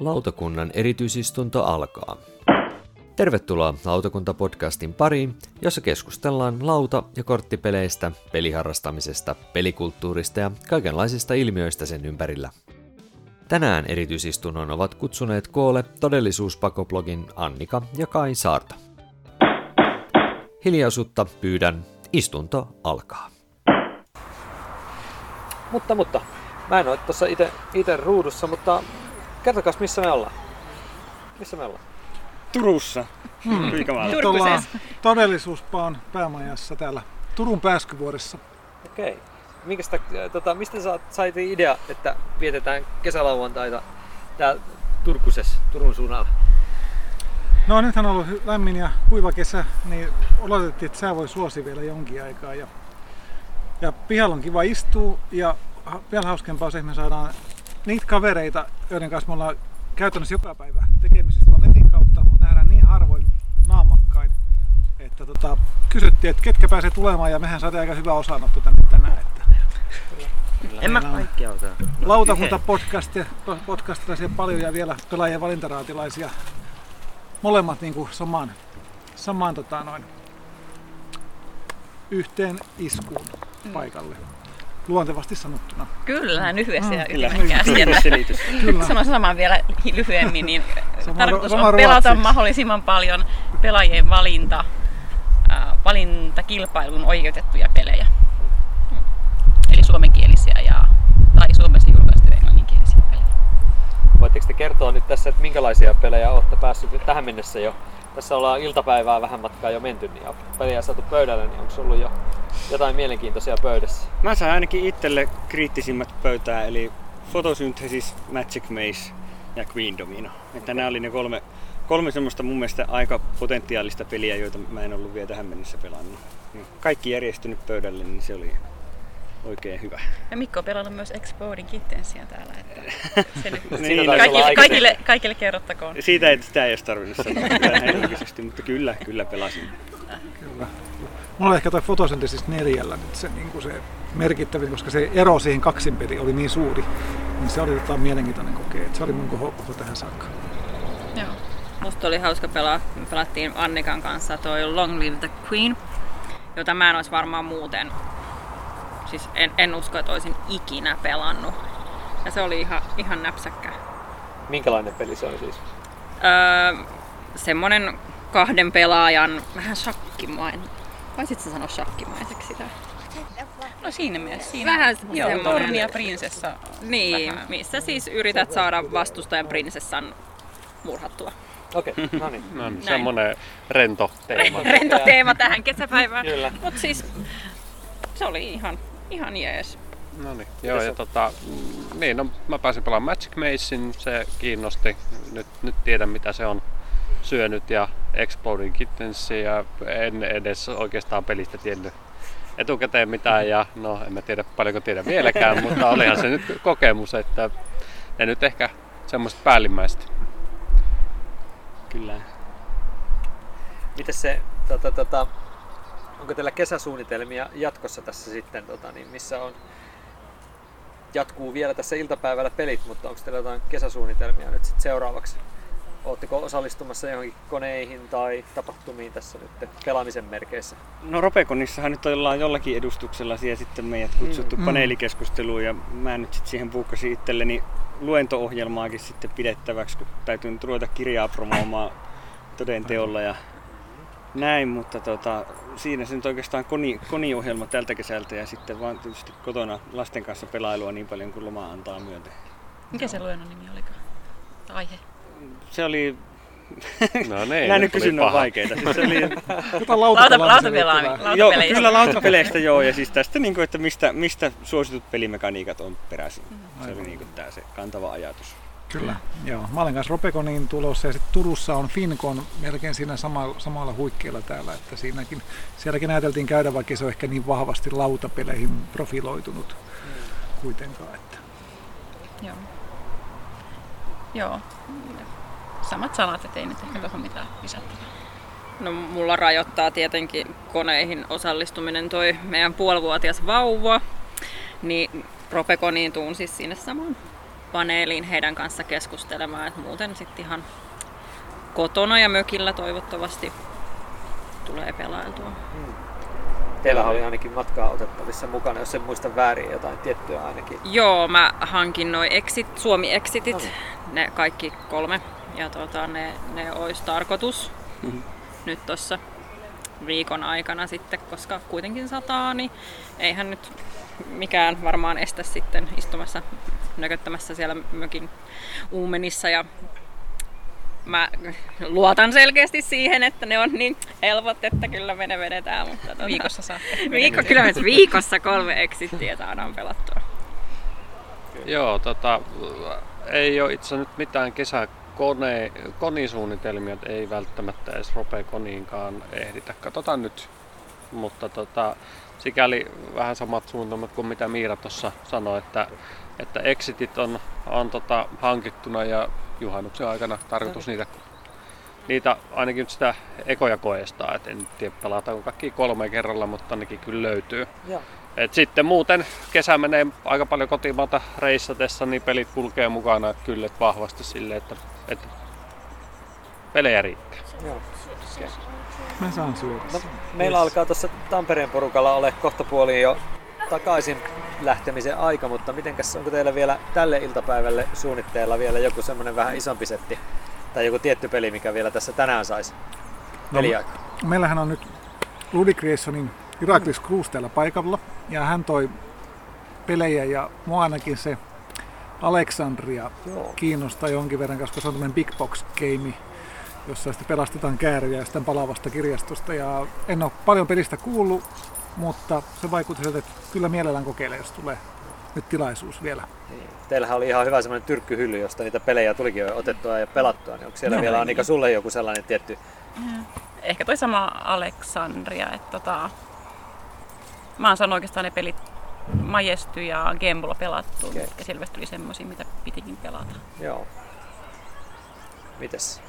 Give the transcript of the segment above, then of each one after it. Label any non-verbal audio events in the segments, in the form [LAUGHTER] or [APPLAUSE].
Lautakunnan erityisistunto alkaa. Tervetuloa Lautakunta-podcastin pariin, jossa keskustellaan lauta- ja korttipeleistä, peliharrastamisesta, pelikulttuurista ja kaikenlaisista ilmiöistä sen ympärillä. Tänään erityisistunnon ovat kutsuneet koolle todellisuuspakoblogin Annika ja Kai Saarta. Hiljaisuutta pyydän, istunto alkaa. Mutta, mutta, mä en ole tuossa itse ruudussa, mutta kertokas missä me ollaan. Missä me ollaan? Turussa. Hmm. Turkusessa. Ollaan todellisuuspaan päämajassa täällä Turun pääskyvuoressa. Okei. Okay. Minkä sitä, tota, mistä sä sait idea, että vietetään kesälauantaita täällä Turkusessa, Turun suunnalla? No nythän on ollut lämmin ja kuiva kesä, niin oletettiin, että sää voi suosi vielä jonkin aikaa. Ja, ja pihalla on kiva istua ja vielä hauskempaa se, että me saadaan niitä kavereita, joiden kanssa me ollaan käytännössä joka päivä tekemisissä vaan netin kautta, mutta nähdään niin harvoin naamakkain, että tota, kysyttiin, että ketkä pääsee tulemaan ja mehän saatiin aika hyvä osanotto tänne tänään. Että en mä kaikki auta. Lautakunta podcast, podcastilaisia paljon ja vielä pelaajien valintaraatilaisia. Molemmat niin kuin samaan, samaan tota, noin, yhteen iskuun paikalle. Luontevasti sanottuna. Kyllä, lyhyesti ja Mm, Kyllä, ytimekkäästi. lyhyt selitys. [LAUGHS] Kyllä. Sanon saman vielä lyhyemmin, niin Sama- tarkoitus sama on pelata ruotsiksi. mahdollisimman paljon pelaajien valinta, äh, valintakilpailun oikeutettuja pelejä. Mm. Eli suomenkielisiä ja, tai Suomessa julkaistuja englanninkielisiä pelejä. Voitteko te kertoa nyt tässä, että minkälaisia pelejä olette päässyt tähän mennessä jo? Tässä ollaan iltapäivää vähän matkaa jo menty, niin on pelejä saatu pöydälle, niin onko ollut jo jotain mielenkiintoisia pöydässä? Mä sain ainakin itselle kriittisimmät pöytää, eli Photosynthesis, Magic Maze ja Queen Domino. Että nämä oli ne kolme, kolme semmoista mun mielestä aika potentiaalista peliä, joita mä en ollut vielä tähän mennessä pelannut. Kaikki järjestynyt pöydälle, niin se oli oikein hyvä. Ja Mikko on pelannut myös Exploding Kittensia täällä. Että [LAUGHS] se nyt Niin, kaikille, kaikille, kaikille kerrottakoon. Siitä ei, sitä ei olisi tarvinnut sanoa [LAUGHS] kyllä mutta kyllä, kyllä pelasin. Kyllä. Mulla on ehkä toi fotosyntesis neljällä nyt se, niin kuin se merkittävin, koska se ero siihen kaksinpeli oli niin suuri. Niin se oli tota mielenkiintoinen kokea. Se oli mun kohokohta tähän saakka. Joo. Musta oli hauska pelaa. Me pelattiin Annikan kanssa toi Long Live the Queen, jota mä en olisi varmaan muuten, siis en, en usko, että olisin ikinä pelannut. Ja se oli ihan, ihan näpsäkkä. Minkälainen peli se on siis? Öö, semmonen kahden pelaajan, vähän shakkimainen. Voisitko sanoa shakkimaiseksi sitä? No siinä mielessä. Siinä. Vähän Joo, semmoinen. torni ja prinsessa. Niin, Vähän. missä siis yrität saada vastustajan prinsessan murhattua. Okei, okay, no niin. [LAUGHS] No niin, Näin. semmonen rento teema. [LAUGHS] Rento teema tähän kesäpäivään. Kyllä. Mut siis se oli ihan, ihan jees. No niin, joo ja tota, niin no mä pääsin pelaamaan Magic Mazein, se kiinnosti. Nyt, nyt tiedän mitä se on syönyt ja Exploding Kittensia ja en edes oikeastaan pelistä tiennyt etukäteen mitään ja no en mä tiedä paljonko tiedän vieläkään, [LAUGHS] mutta olihan se nyt kokemus, että ne nyt ehkä semmoista päällimmäistä. Kyllä. Miten se, tota, tota, onko teillä kesäsuunnitelmia jatkossa tässä sitten, tota, niin missä on, jatkuu vielä tässä iltapäivällä pelit, mutta onko teillä jotain kesäsuunnitelmia nyt sitten seuraavaksi? Oletteko osallistumassa johonkin koneihin tai tapahtumiin tässä nyt pelaamisen merkeissä? No Ropekonissahan nyt ollaan jollakin edustuksella siellä sitten meidät kutsuttu Mm. paneelikeskusteluun ja mä nyt sitten siihen puukkasin itselleni luento-ohjelmaakin sitten pidettäväksi, kun täytyy nyt ruveta kirjaa promoomaan toden teolla ja näin, mutta tota, siinä se nyt oikeastaan koni, koniohjelma tältä kesältä ja sitten vaan tietysti kotona lasten kanssa pelailua niin paljon kuin loma antaa myöten. Mikä se luennon nimi olikaan? Aihe. Se oli, [LAUGHS] No niin, nämä nyt kysyn on vaikeita. Siis se oli, [LAUGHS] Jotain Lauta, joo, kyllä lautapeleistä joo, ja siis tästä, niin kuin, että mistä, mistä suositut pelimekaniikat on peräisin. Se oli niin kuin, tämä se kantava ajatus. Kyllä, joo. Mä olen kanssa Ropekoniin tulossa ja sitten Turussa on Fincon melkein siinä samalla, samalla huikkeella täällä, että siinäkin, sielläkin ajateltiin käydä, vaikka se on ehkä niin vahvasti lautapeleihin profiloitunut kuitenkaan. Että. Joo. Joo. Samat sanat, ettei nyt ehkä tuohon mitään lisättävää. No mulla rajoittaa tietenkin koneihin osallistuminen toi meidän puolivuotias vauva. Niin Ropekoniin tuun siis sinne samaan paneeliin heidän kanssa keskustelemaan, että muuten sitten ihan kotona ja mökillä toivottavasti tulee pelailtua. Teillä oli ainakin matkaa otettavissa mukana, jos en muista väärin jotain tiettyä ainakin. Joo, mä hankin noin exit, Suomi Exitit, No niin. ne kaikki kolme. Ja tota, ne, ne olisi tarkoitus Mhm. nyt tuossa viikon aikana sitten, koska kuitenkin sataa, niin eihän nyt mikään varmaan estä sitten istumassa nököttämässä siellä mökin uumenissa ja mä luotan selkeästi siihen, että ne on niin helpot, että kyllä me ne vedetään. Mutta tota, Viikossa saa. Viikko, kyllä me viikossa kolme exittiä saadaan pelattua. Joo, tota, ei ole itse nyt mitään kesäkone, konisuunnitelmia, että ei välttämättä edes Rope Koniinkaan ehditä. Katsotaan nyt. Mutta tota, sikäli vähän samat suunnitelmat kuin mitä Miira tuossa sanoi, että, että exitit on, on tota, hankittuna ja juhannuksen aikana tarkoitus niitä, niitä ainakin nyt sitä ekoja koestaa. Et en tiedä pelataanko kaikki kolme kerralla, mutta ainakin kyllä löytyy. Joo. Et sitten muuten kesä menee aika paljon kotimaata reissatessa, niin pelit kulkee mukana että kyllä että vahvasti silleen, että, että pelejä riittää. Joo. Mä saan syödä. No, meillä alkaa tuossa Tampereen porukalla ole kohta puoliin jo takaisin lähtemisen aika, mutta mitenkäs onko teillä vielä tälle iltapäivälle suunnitteilla vielä joku semmoinen vähän isompi setti tai joku tietty peli, mikä vielä tässä tänään saisi No? Meillähän on nyt Ludwig Graysonin Iraklis Cruz täällä paikalla ja hän toi pelejä ja mua ainakin se Alexandria Joo. kiinnostaa jonkin verran, koska se on tämmöinen big box game, jossa sitten pelastetaan kääriä ja sitten palavasta kirjastosta. Ja en ole paljon pelistä kuullut, mutta se vaikuttaa siltä, että kyllä mielellään kokeilee, jos tulee nyt tilaisuus vielä. Niin. Teillähän oli ihan hyvä semmoinen tyrkkyhylly, josta niitä pelejä tulikin jo otettua ja pelattua. Niin onko siellä Joo. vielä Annika sulle joku sellainen tietty? Ehkä toi sama Alexandria, että tota, mä oon saanut oikeastaan ne pelit Majesty ja Gamebolla pelattu, okay. mitkä selvästi oli semmosia, mitä pitikin pelata. Joo. Mites?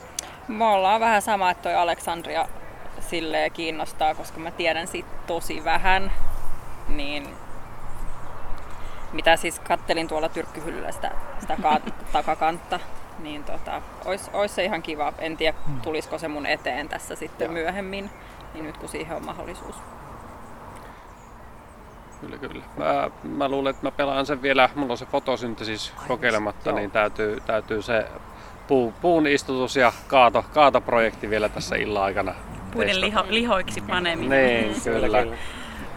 Me ollaan vähän sama, että toi Alexandria silleen kiinnostaa, koska mä tiedän siitä tosi vähän. Niin mitä siis kattelin tuolla tyrkkyhyllyllä sitä, sitä ka- [LAUGHS] takakantta, niin tota, ois, ois se ihan kiva. En tiedä, tulisiko se mun eteen tässä sitten Joo. myöhemmin, niin nyt kun siihen on mahdollisuus. Kyllä, kyllä. Mä, mä luulen, että mä pelaan sen vielä, mulla on se fotosyntesis kokeilematta, joo. niin täytyy, täytyy se puu, puun istutus ja kaato, kaatoprojekti vielä tässä illan aikana Puiden testata. liho, lihoiksi paneminen. Niin, kyllä.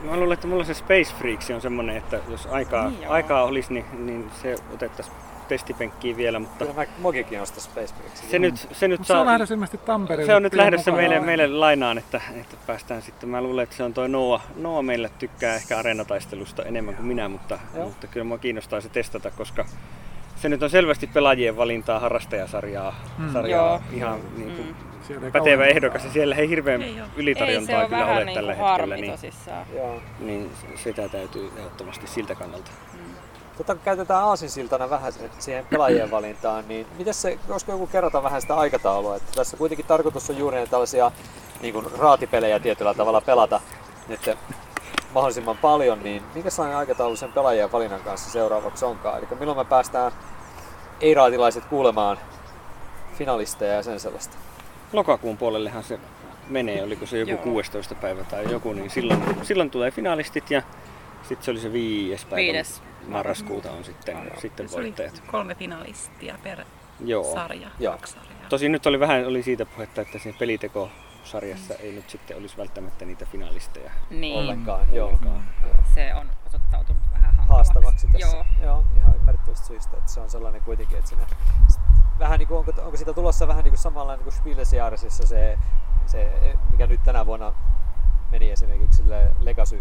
Mä luulen, että mulla se Space Freaks on semmonen, että jos aikaa, Niin joo. aikaa olisi, niin, niin se otettaisiin testipenkkiin vielä, mutta Kyllä mä mokin kiinnostaa Space Breaksia. se nyt, se nyt Mutta se on saa, lähdössä ilmeisesti Tampereelle. se on nyt lähdössä meille, meille lainaan, että, että päästään sitten. Mä luulen, että se on toi Noa. Noa meille tykkää ehkä areenataistelusta enemmän kuin minä, mutta, Joo. mutta kyllä mua kiinnostaa se testata, koska se nyt on selvästi pelaajien valintaa harrastajasarjaa Mm. sarjaa Joo. ihan niin kuin Siellä pätevä ehdokas ja siellä ei hirveän Ei. Ei ylitarjontaa on kyllä vähän ole niin tällä kuin hetkellä, harmi niin, tosissaan. Joo. niin sitä täytyy ehdottomasti siltä kannalta. Tota, kun käytetään aasinsiltana vähän siihen pelaajien valintaan, niin miten se, olisiko joku kerrota vähän sitä aikataulua? Että tässä kuitenkin tarkoitus on juuri tällaisia niin kuin raatipelejä tietyllä tavalla pelata nyt mahdollisimman paljon, niin mikä sellainen aikataulu sen pelaajien valinnan kanssa seuraavaksi onkaan? Eli milloin me päästään ei-raatilaiset kuulemaan finalisteja ja sen sellaista? Lokakuun puolellehan se menee, oliko se joku Joo. 16 päivä tai joku, niin silloin, silloin tulee finalistit ja sitten se oli se viides päivä. Viides. marraskuuta on sitten, sitten Se oli voittajat. kolme finalistia per Joo. sarja, Joo. kaksi sarjaa. Tosin nyt oli vähän oli siitä puhetta, että siinä peliteko sarjassa ei nyt sitten olisi välttämättä niitä finalisteja. Niin, Ollenkaan, joo. se on osoittautunut vähän hankalaksi. haastavaksi tässä. Joo. Joo, ihan ymmärrettävistä syistä, että se on sellainen kuitenkin, että siinä vähän niin kuin, onko, onko siitä tulossa vähän niin kuin samanlainen kuin Spielesjaarisissa se, se, mikä nyt tänä vuonna meni esimerkiksi sille Legacy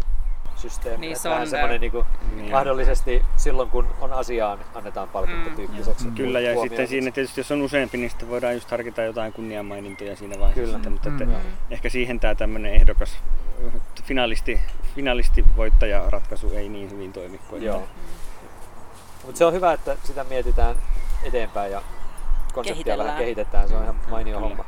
systeemi. Niin, vähän Sonder. semmoinen niin kuin, Niin. mahdollisesti silloin kun on asiaan annetaan palkinto Mm, tyyppiseksi. Kyllä, ja sitten siinä tietysti jos on useampi, niin sitten voidaan just harkita jotain kunnianmainintoja siinä vaiheessa. Kyllä. Sitten, mutta Mm. että ehkä siihen tämä tämmöinen ehdokas finalisti, finalisti-voittajaratkaisu ei niin hyvin toimi. kuin Joo. Mutta se on hyvä, että sitä mietitään eteenpäin ja konseptia Kehitellään. vähän kehitetään. Se on ihan mainio Kyllä. homma.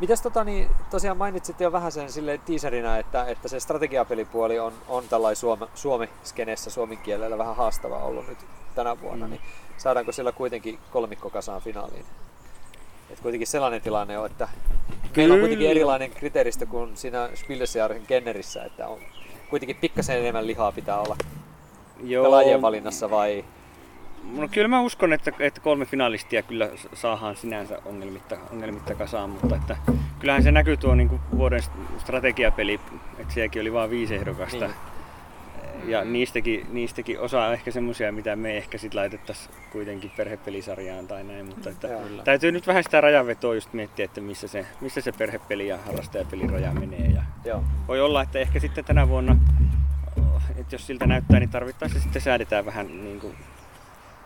Mitäs tota, niin, tosiaan mainitsit jo vähän sen sille teaserinä, että, että se strategiapelipuoli on, on tällainen suome, suomi-skenessä suomen kielellä vähän haastava ollut nyt tänä vuonna, mm. niin saadaanko sillä kuitenkin kolmikko kasaan finaaliin? Et kuitenkin sellainen tilanne on, että meillä on kuitenkin erilainen kriteeristö kuin siinä Spillesjärjen Kennerissä, että on kuitenkin pikkasen enemmän lihaa pitää olla Joo. pelaajien valinnassa vai No kyllä mä uskon, että, että kolme finalistia kyllä saadaan sinänsä ongelmitta, ongelmitta kasaan, mutta että kyllähän se näkyy tuo niin kuin vuoden strategiapeli, että sielläkin oli vain viisi ehdokasta. Niin. Ja niistäkin, niistäkin osa on ehkä semmoisia, mitä me ehkä sitten laitettaisiin kuitenkin perhepelisarjaan tai näin, mutta että täytyy nyt vähän sitä rajanvetoa just miettiä, että missä se, missä se perhepeli ja harrastajapelin raja menee. Ja Joo. Voi olla, että ehkä sitten tänä vuonna, että jos siltä näyttää, niin tarvittaessa sitten säädetään vähän niin kuin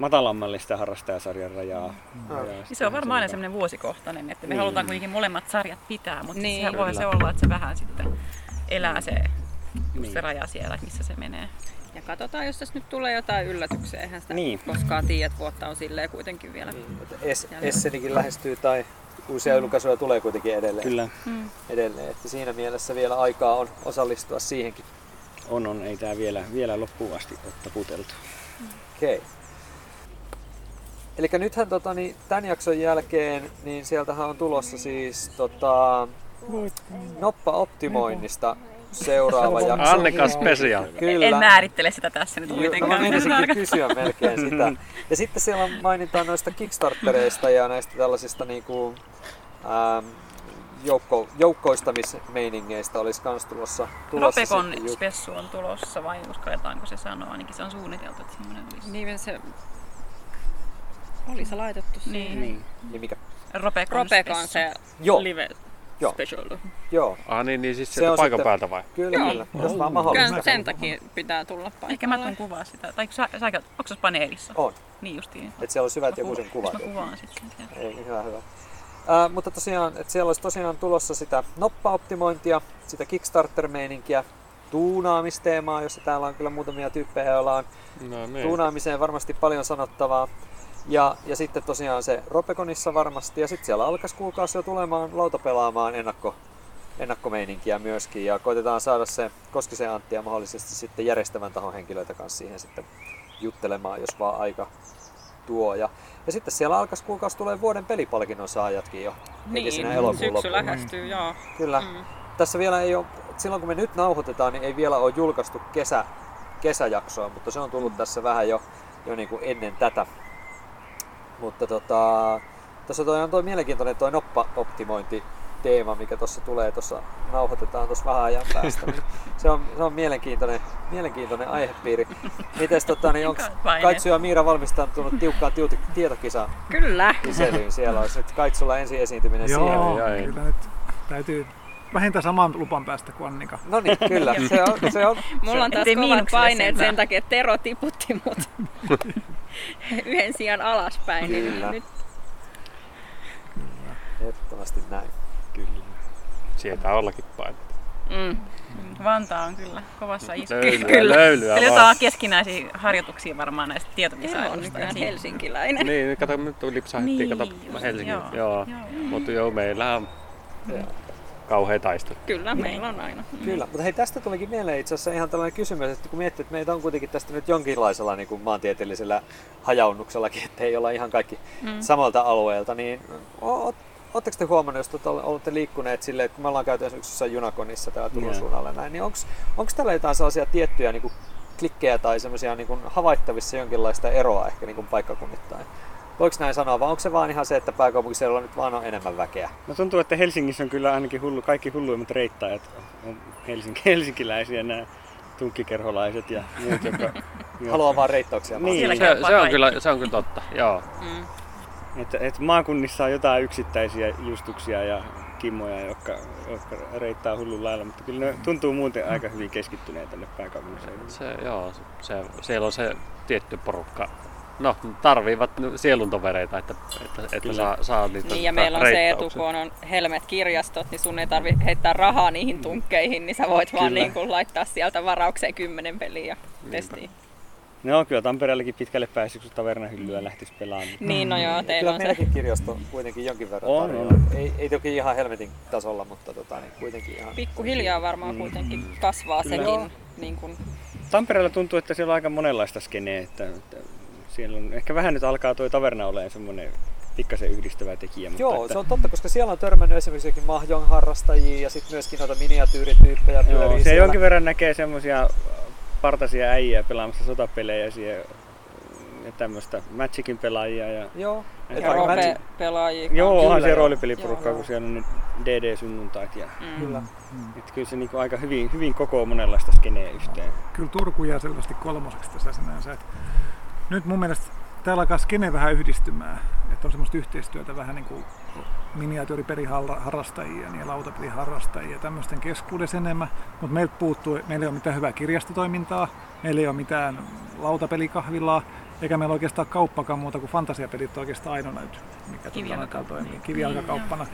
matalammalle sitä harrastajasarjan rajaa. Mm. rajaa niin se on varmaan aina semmoinen vuosikohtainen, että me niin. halutaan kuitenkin molemmat sarjat pitää, mutta niin. sehän voi se olla, että se vähän sitten elää se, niin. se raja siellä, missä se menee. Ja katsotaan, jos tässä nyt tulee jotain yllätyksiä. Eihän sitä niin. koskaan tiedä, että vuotta on silleen kuitenkin vielä. Niin, es, Essenikin lähestyy tai uusia julkaisuja tulee kuitenkin edelleen. Kyllä. Mm. edelleen. Että siinä mielessä vielä aikaa on osallistua siihenkin. On, on. Ei tämä vielä, vielä loppuun asti ole taputeltu. Okei. Okay. Eli nythän tota, niin, tämän jakson jälkeen, niin sieltähän on tulossa siis tota, noppa-optimoinnista seuraava jakso. Annika Special. Kyllä. En määrittele sitä tässä nyt kuitenkaan. Mä kysyä melkein sitä. Ja sitten siellä on mainintaa noista Kickstartereista ja näistä tällaisista niinku, ähm, joukko, joukkoistamismeiningeistä olisi kans tulossa. tulossa Ropekon spessu on tulossa vai uskalletaanko se sanoa? Ainakin se on suunniteltu, että semmoinen olisi. Niin se oli se laitettu niin. niin. Niin mikä? Ropekon, Ropekon se Joo. live Joo. special. Joo. Ah niin, niin siis sieltä paikan sitten, päältä vai? Kyllä, Joo. kyllä. Jos vaan mahdollista. Kyllä sen takia pitää tulla paikalle. Ehkä mä tuun kuvaa sitä. Tai sä, sä, onko se paneelissa? On. Niin justiin. Että siellä olisi hyvät joku sen kuva. Mä kuvaan sitten. Ei, niin hyvä, hyvä. Uh, mutta tosiaan, että siellä olisi tosiaan tulossa sitä noppa-optimointia, sitä Kickstarter-meininkiä, tuunaamisteemaa, jossa täällä on kyllä muutamia tyyppejä, joilla on no, niin. tuunaamiseen varmasti paljon sanottavaa. Ja, ja sitten tosiaan se Ropekonissa varmasti, ja sitten siellä alkaisi kuukausi jo tulemaan lautapelaamaan ennakko, ennakkomeininkiä myöskin, ja koitetaan saada se Koskisen Antti ja mahdollisesti sitten järjestävän tahon henkilöitä kanssa siihen sitten juttelemaan, jos vaan aika tuo. Ja, ja sitten siellä alkaisi kuukausi tulee vuoden pelipalkinnon saajatkin jo, niin, siinä elokuun syksy loppuun. lähestyy, joo. Kyllä. Mm. Tässä vielä ei ole, silloin kun me nyt nauhoitetaan, niin ei vielä ole julkaistu kesä, kesäjaksoa, mutta se on tullut mm. tässä vähän jo, jo niin kuin ennen tätä. Mutta tota, tuossa toi on toi mielenkiintoinen toi noppa-optimointi teema, mikä tuossa tulee, tuossa nauhoitetaan tuossa vähän ajan päästä. Niin [LAUGHS] se, on, se on mielenkiintoinen, mielenkiintoinen aihepiiri. Mites tota, niin onko Kaitsu ja Miira valmistautunut tiukkaan tiuti, tietokisaan? Kyllä. Kyselyyn. Siellä olisi nyt Kaitsulla ensi esiintyminen Joo, siihen. kyllä nyt täytyy vähintään saman lupan päästä kuin Annika. No niin, kyllä. Se on, [LAUGHS] se on, Mulla on taas kovat paineet sen takia, että Tero tiputti mut [LAUGHS] yhden sijaan alaspäin. Niin kyllä. Niin nyt... Kyllä. Ehdottomasti näin. Kyllä. Sieltä ollakin paineet. Mm. Vantaa on kyllä kovassa isku. Löylyä, [LAUGHS] kyllä. löylyä Eli jotain keskinäisiä harjoituksia varmaan näistä tietokisailuista. on helsinkiläinen. Niin, kato, nyt lipsahdettiin, niin, kato Helsingin. Joo, joo. joo. Mutta joo, meillä on kauhea taistelu. Kyllä, niin. meillä on aina. Kyllä, mutta hei tästä tulikin mieleen itse asiassa ihan tällainen kysymys, että kun miettii, että meitä on kuitenkin tästä nyt jonkinlaisella niin kuin maantieteellisellä hajaannuksellakin, että ei olla ihan kaikki mm. samalta alueelta, niin Oletteko te huomannut, jos olette liikkuneet silleen, että kun me ollaan käyty esimerkiksi Junakonissa täällä Turun yeah. suunnalla näin, niin onko täällä jotain sellaisia tiettyjä niin kuin klikkejä tai semmoisia niin havaittavissa jonkinlaista eroa ehkä niin kuin paikkakunnittain? Voiko näin sanoa, vai onko se vaan ihan se, että pääkaupunkiseudulla nyt vaan on enemmän väkeä? No tuntuu, että Helsingissä on kyllä ainakin hullu, kaikki hulluimmat reittajat on Helsinki, [LAUGHS] helsinkiläisiä nämä tunkkikerholaiset ja muut, jotka... [LAUGHS] Haluaa vaan reittauksia. Niin, se, se, on kyllä, se on kyllä totta, joo. Mm. Et, et maakunnissa on jotain yksittäisiä justuksia ja kimmoja, jotka, jotka reittaa hullun lailla, mutta kyllä ne tuntuu muuten aika hyvin keskittyneet tänne pääkaupunkiseudulle. Se, joo, se, siellä on se tietty porukka, no tarviivat sieluntovereita, että, että, että saa, saa niitä Niin ja meillä on se etu, kun on Helmet-kirjastot, niin sun ei tarvi heittää rahaa niihin mm. tunkkeihin, niin sä voit Kyllä. vaan niin kuin laittaa sieltä varaukseen kymmenen peliä ja testiin. No kyllä Tampereellakin pitkälle pääsi, kun tavernahyllyä lähtisi pelaamaan. Niin, no joo, teillä Kyllä on se. kirjasto kuitenkin jonkin verran On, on. Ei, ei toki ihan helvetin tasolla, mutta tota, niin kuitenkin ihan... Pikkuhiljaa varmaan kuitenkin kasvaa Kyllä. sekin. Niin kuin, Tampereella tuntuu, että siellä on aika monenlaista skeneä, että, että siellä on, ehkä vähän nyt alkaa tuo taverna olemaan semmoinen pikkasen yhdistävä tekijä. Mutta Joo, että, se on totta, koska siellä on törmännyt esimerkiksi jokin mahjong harrastajia ja sitten myöskin noita miniatyyrityyppejä pyörii joo, se siellä. jonkin verran näkee semmoisia partaisia äijä pelaamassa sotapelejä siellä ja tämmöistä Magicin pelaajia. Ja, Joo, Ja et rope Magic, pelaajia. joo, kyllä, onhan se roolipeliporukka, kun siellä on nyt DD-sunnuntait. Ja, Mm. kyllä. että kyllä se niinku aika hyvin, hyvin koko monenlaista skeneä yhteen. Kyllä Turku jää selvästi kolmoseksi tässä sinänsä. Et nyt mun mielestä täällä alkaa skene vähän yhdistymään. Että on semmoista yhteistyötä vähän niin kuin miniatyyripeliharrastajia ja lautapeliharrastajia ja tämmöisten keskuudessa enemmän. Mutta meiltä puuttuu, meillä ei ole mitään hyvää kirjastotoimintaa, meillä ei ole mitään lautapelikahvilaa, eikä meillä oikeastaan kauppakaan muuta kuin fantasiapelit on oikeastaan ainoa nyt, mikä tuolla toimii. Kivijalkakauppana.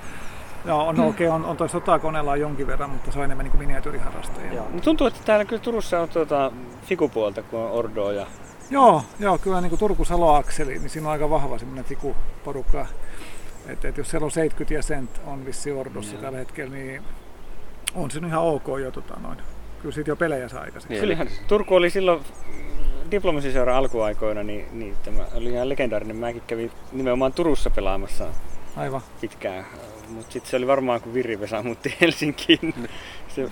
Joo, on okei, on, on toi sotakoneella on jonkin verran, mutta se on enemmän niin kuin miniatyyriharrastajia. Joo. Mut tuntuu, että täällä kyllä Turussa on tuota fikupuolta, kun on Ordoa ja Joo, joo kyllä niin kuin Turku-Salo-akseli, niin siinä on aika vahva semmoinen fikuporukka. Et, et jos siellä on 70 jäsentä on vissi Ordossa tällä hetkellä, niin on se ihan ok jo. Tota, noin. Kyllä siitä jo pelejä saa aikaiseksi. Niin, Kyllähän Turku oli silloin diplomasiseuran alkuaikoina, niin, niin tämä oli ihan legendaarinen. Mäkin kävin nimenomaan Turussa pelaamassa Aivan. pitkään. Mutta sitten se oli varmaan, kun Virri-Vesa muutti Helsinkiin. Se,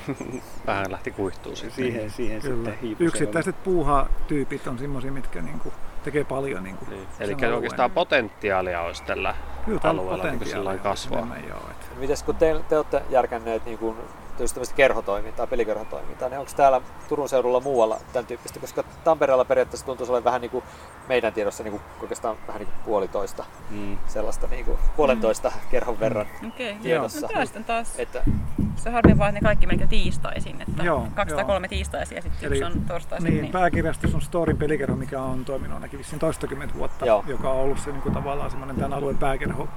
Vähän lähti kuihtuu sitten. siihen, siihen Kyllä. sitten hiipui. se Yksittäiset puuha-tyypit on semmoisia, mitkä niin kuin, tekee paljon. Niin kuin, Niin. Eli alueen. oikeastaan potentiaalia olisi tällä Kyllä alueella niin potentiaalia sillä on kasvaa. enemmän, joo, et. Mites kun te, te olette järkänneet niin kuin, tietysti tämmöistä kerhotoimintaa, pelikerhotoimintaa, niin onko täällä Turun seudulla muualla tämän tyyppistä? Koska Tampereella periaatteessa tuntuisi olevan vähän niin kuin meidän tiedossa niin kuin, oikeastaan vähän niin kuin puolitoista Mm. sellaista niin kuin, puolentoista kerhon verran Okei, okay, tiedossa. No taas, Että, se on harmi vaan, että ne kaikki melkein tiistaisin, että Joo, kaksi tai kolme tiistaisia sitten Eli- yksi on torstaisin. Niin, pääkirjastus on Storin pelikerho, mikä on toiminut ainakin vissiin toistakymmentä vuotta, Joo. joka on ollut se niin kuin, tavallaan semmoinen tämän alueen pääkerho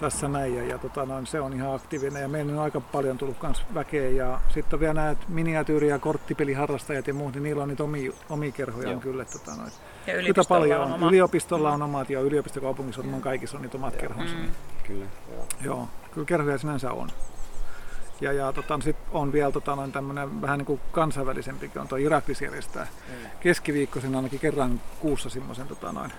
tässä näin. Ja, ja tota, noin, se on ihan aktiivinen ja meillä on aika paljon tullut kans väkeä. Ja sitten on vielä nämä miniatyyri- ja korttipeliharrastajat ja muut, niin niillä on niitä omia, omia kerhoja Joo. kyllä. Tota, noin. ja yliopistolla paljon on on. oma. Yliopistolla on omat ja yliopistokaupungissa on kaikissa on niitä omat kerhonsa. Mm. Kyllä. Joo, kyllä kerhoja sinänsä on. Ja, ja tota, sitten on vielä tota, noin tämmöinen vähän niin kuin kansainvälisempikin, on tuo Iraklis järjestää keskiviikkoisin ainakin kerran kuussa semmoisen tota, noin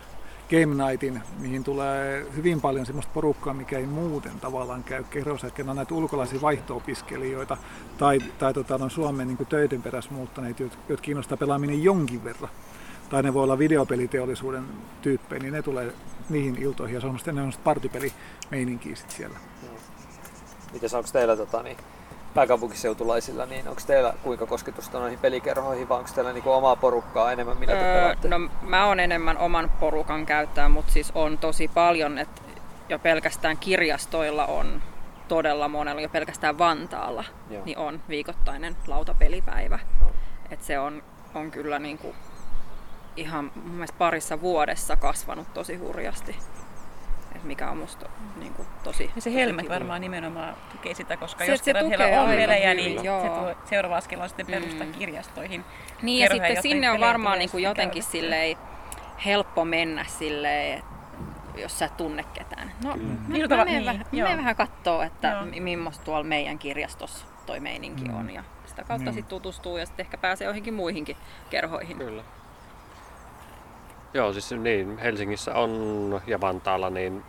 Game Nightin, mihin tulee hyvin paljon semmoista porukkaa, mikä ei muuten tavallaan käy kerrossa, että on näitä ulkolaisia vaihto-opiskelijoita tai, tai tota, noin Suomen niin töiden perässä muuttaneita, jotka kiinnostaa pelaaminen jonkin verran. Tai ne voi olla videopeliteollisuuden tyyppejä, niin ne tulee niihin iltoihin ja se on sitten semmoista partipelimeininkiä sit siellä. Mites onko teillä tota, niin, pääkaupunkiseutulaisilla, niin onko teillä kuinka kosketusta noihin pelikerhoihin vai onko teillä niinku omaa porukkaa enemmän, te Öö, pelaatte? no mä oon enemmän oman porukan käyttää, mutta siis on tosi paljon, että jo pelkästään kirjastoilla on todella monella, jo pelkästään Vantaalla, Joo. niin on viikoittainen lautapelipäivä. Joo. Et se on, on kyllä niinku ihan mun mielestä parissa vuodessa kasvanut tosi hurjasti. Et mikä on musta niinku tosi Ja se tosi Helmet kiva. varmaan nimenomaan tukee sitä, koska Se- jos se kerran heillä on pelejä, niin joo. se tuo, seuraava askel on sitten perustaa Mm. kirjastoihin. Niin ja sitten sinne on varmaan niin kuin jotenkin silleen helppo mennä silleen, että jos sä et tunne ketään. No, mä, Iltava- mä, menen niin, vähän, mä joo. vähän kattoo, että Joo. mi- millaista tuolla meidän kirjastossa toi meininki Mm. on. Ja sitä kautta Niin. sitten tutustuu ja sitten ehkä pääsee johonkin muihinkin kerhoihin. Kyllä. Joo, siis niin, Helsingissä on ja Vantaalla niin,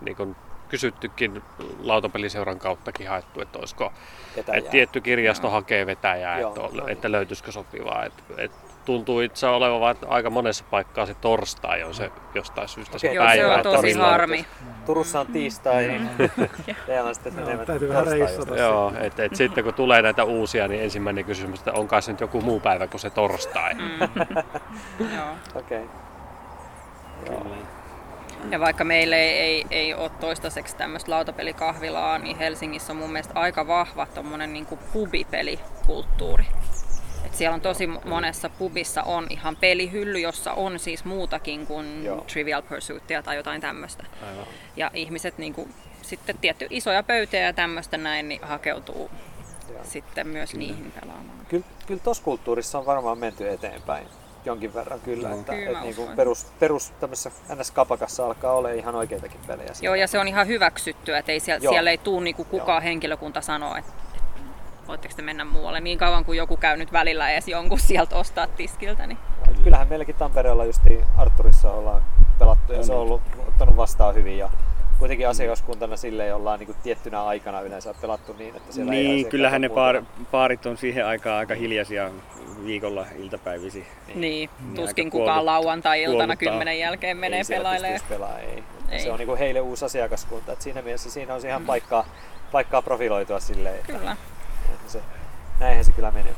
niin kun kysyttykin lautapeliseuran kauttakin haettu, että olisiko Vetäjää. et tietty kirjasto hakee vetäjää, Joo, että, no niin. että löytyisikö sopivaa. Et, et tuntuu itse olevan aika monessa paikkaa se torstai on se jostain syystä se. Joo, päivä. se on että tosi milloin- harmi. Turussa on tiistai, niin [LAUGHS] teillä on sitten Joo, enemmän täytyy vähän reissata. Joo, et, et sitten kun tulee näitä uusia, niin ensimmäinen kysymys, että onko se nyt joku muu päivä kuin se torstai. Mm. [LAUGHS] Joo. Okei. Joo. Ja vaikka meillä ei, ei, ei ole toistaiseksi tämmöistä lautapelikahvilaa, niin Helsingissä on mun mielestä aika vahva tommonen niin pubipelikulttuuri. Et siellä on tosi monessa pubissa on ihan pelihylly, jossa on siis muutakin kuin Joo. Trivial Pursuitia tai jotain tämmöistä. Aivan. Ja ihmiset niin kuin, sitten tietty isoja pöytiä ja tämmöistä näin, niin hakeutuu Joo. sitten myös niihin pelaamaan. Kyllä, kyllä tuossa kulttuurissa on varmaan menty eteenpäin. jonkin verran kyllä. Joo. Että, Kyllä että niin kuin perus, perus tämmöisessä NS-kapakassa alkaa olla ihan oikeitakin pelejä. Joo, ja se on ihan hyväksyttyä, että ei siellä, Joo. siellä ei tule niinku kukaan henkilökunta sanoa, että voitteko te mennä muualle. Niin kauan kuin joku käy nyt välillä edes jonkun sieltä ostaa tiskiltä, niin Et Kyllähän meilläkin Tampereella justiin Arturissa ollaan pelattu ja se on ollut ottanut vastaan hyvin ja kuitenkin asiakaskuntana silleen ollaan niin tiettynä aikana yleensä pelattu niin, että siellä ei Niin, asiakkaita kyllähän ne paar, paarit on siihen aikaan aika hiljaisia viikolla iltapäivisi. Niin, Niin, tuskin kukaan kuollut- lauantai-iltana kymmenen jälkeen menee ei pelailemaan. pelaa, ei. Ei. Se on niin kuin heille uusi asiakaskunta, että siinä mielessä siinä on ihan paikkaa, paikkaa profiloitua silleen, Kyllä. että se, näinhän se kyllä menee.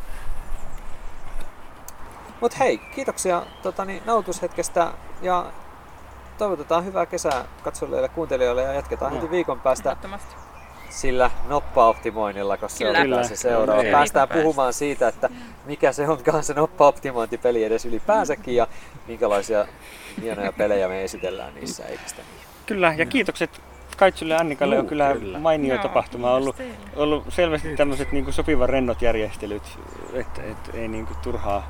Mut hei, kiitoksia tota, niin, nautushetkestä ja toivotetaan hyvää kesää katsojille ja kuuntelijoille ja jatketaan No. heti viikon päästä sillä noppa-optimoinnilla, koska se Kyllä. on taas se seuraava. Kyllä. Päästään Viikon puhumaan siitä, että mikä se onkaan se noppa-optimointipeli edes ylipäänsäkin ja minkälaisia hienoja pelejä me esitellään niissä, eikö sitä niin? Kyllä, ja kiitokset Kaitsulle ja Annikalle on Juu, kyllä, kyllä. mainio Joo, tapahtuma. On ollut, ollut selvästi tämmöiset niinku sopivan rennot järjestelyt, että et, ei niinku turhaa,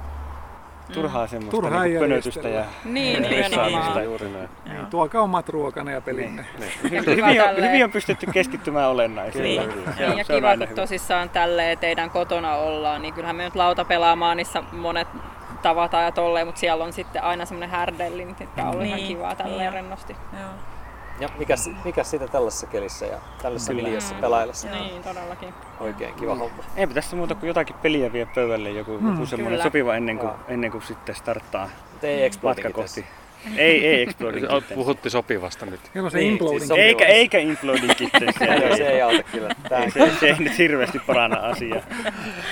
turhaa semmoista Turhaa niinku pönötystä ja Niin, stressaamista. nimenomaan. Juuri näin. Niin, tuokaa omat ruokane ja pelinne. Ja Hyvin, kiva hyvin, on, hyvin on pystytty keskittymään olennaiseen. Niin. Niin, on- ja on kiva, kun hyvä. tosissaan tälleen teidän kotona ollaan, niin kyllähän me nyt lauta pelaamaan, niissä monet tavataan ja tolleen, mutta siellä on sitten aina semmoinen härdelli, niin tämä on ollut ihan Niin, kivaa tälleen niin. rennosti. Joo. Ja mikä, mikä siitä tällaisessa kelissä ja tällaisessa Kyllä. miljössä Mm. pelaillessa. Niin, todellakin. Oikein kiva homma. Eipä tässä muuta kuin jotakin peliä vie pöydälle, joku, Mm, joku semmoinen kyllä. sopiva ennen kuin, Joo. ennen kuin sitten starttaa ei matka kohti. Ei, ei [LAUGHS] Exploding Kittens. Puhutti sopivasta nyt. On se Niin, imploding. siis Eikä, eikä Imploding Kittens. [LAUGHS] Se, Joo, se ei, ei auta kyllä. Tää, ei, se, se ei nyt hirveästi paranna asiaa.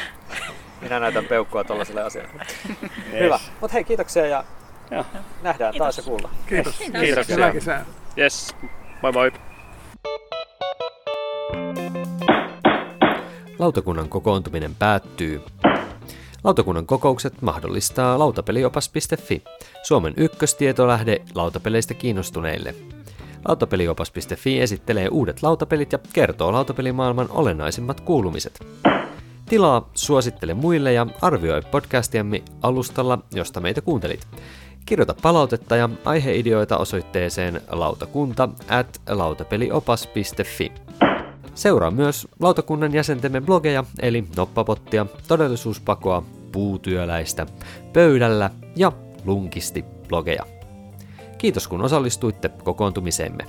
[LAUGHS] minä näytän peukkua tuollaiselle asialle. Yes. Hyvä. Mutta hei, kiitoksia ja Joo. nähdään taas ja kuullaan. Kiitos. Kiitoksia. Hyvää kesää. Yes, moi moi. Lautakunnan kokoontuminen päättyy. Lautakunnan kokoukset mahdollistaa lautapeliopas.fi, Suomen ykköstietolähde lautapeleistä kiinnostuneille. Lautapeliopas.fi esittelee uudet lautapelit ja kertoo lautapelimaailman olennaisimmat kuulumiset. Tilaa, suosittele muille ja arvioi podcastiamme alustalla, josta meitä kuuntelit. Kirjoita palautetta ja aiheideoita osoitteeseen lautakunta at lautapeliopas.fi. Seuraa myös lautakunnan jäsentemme blogeja, eli Noppapottia, Todellisuuspakoa, Puutyöläistä, Pöydällä ja Lunkisti blogeja. Kiitos kun osallistuitte kokoontumiseemme.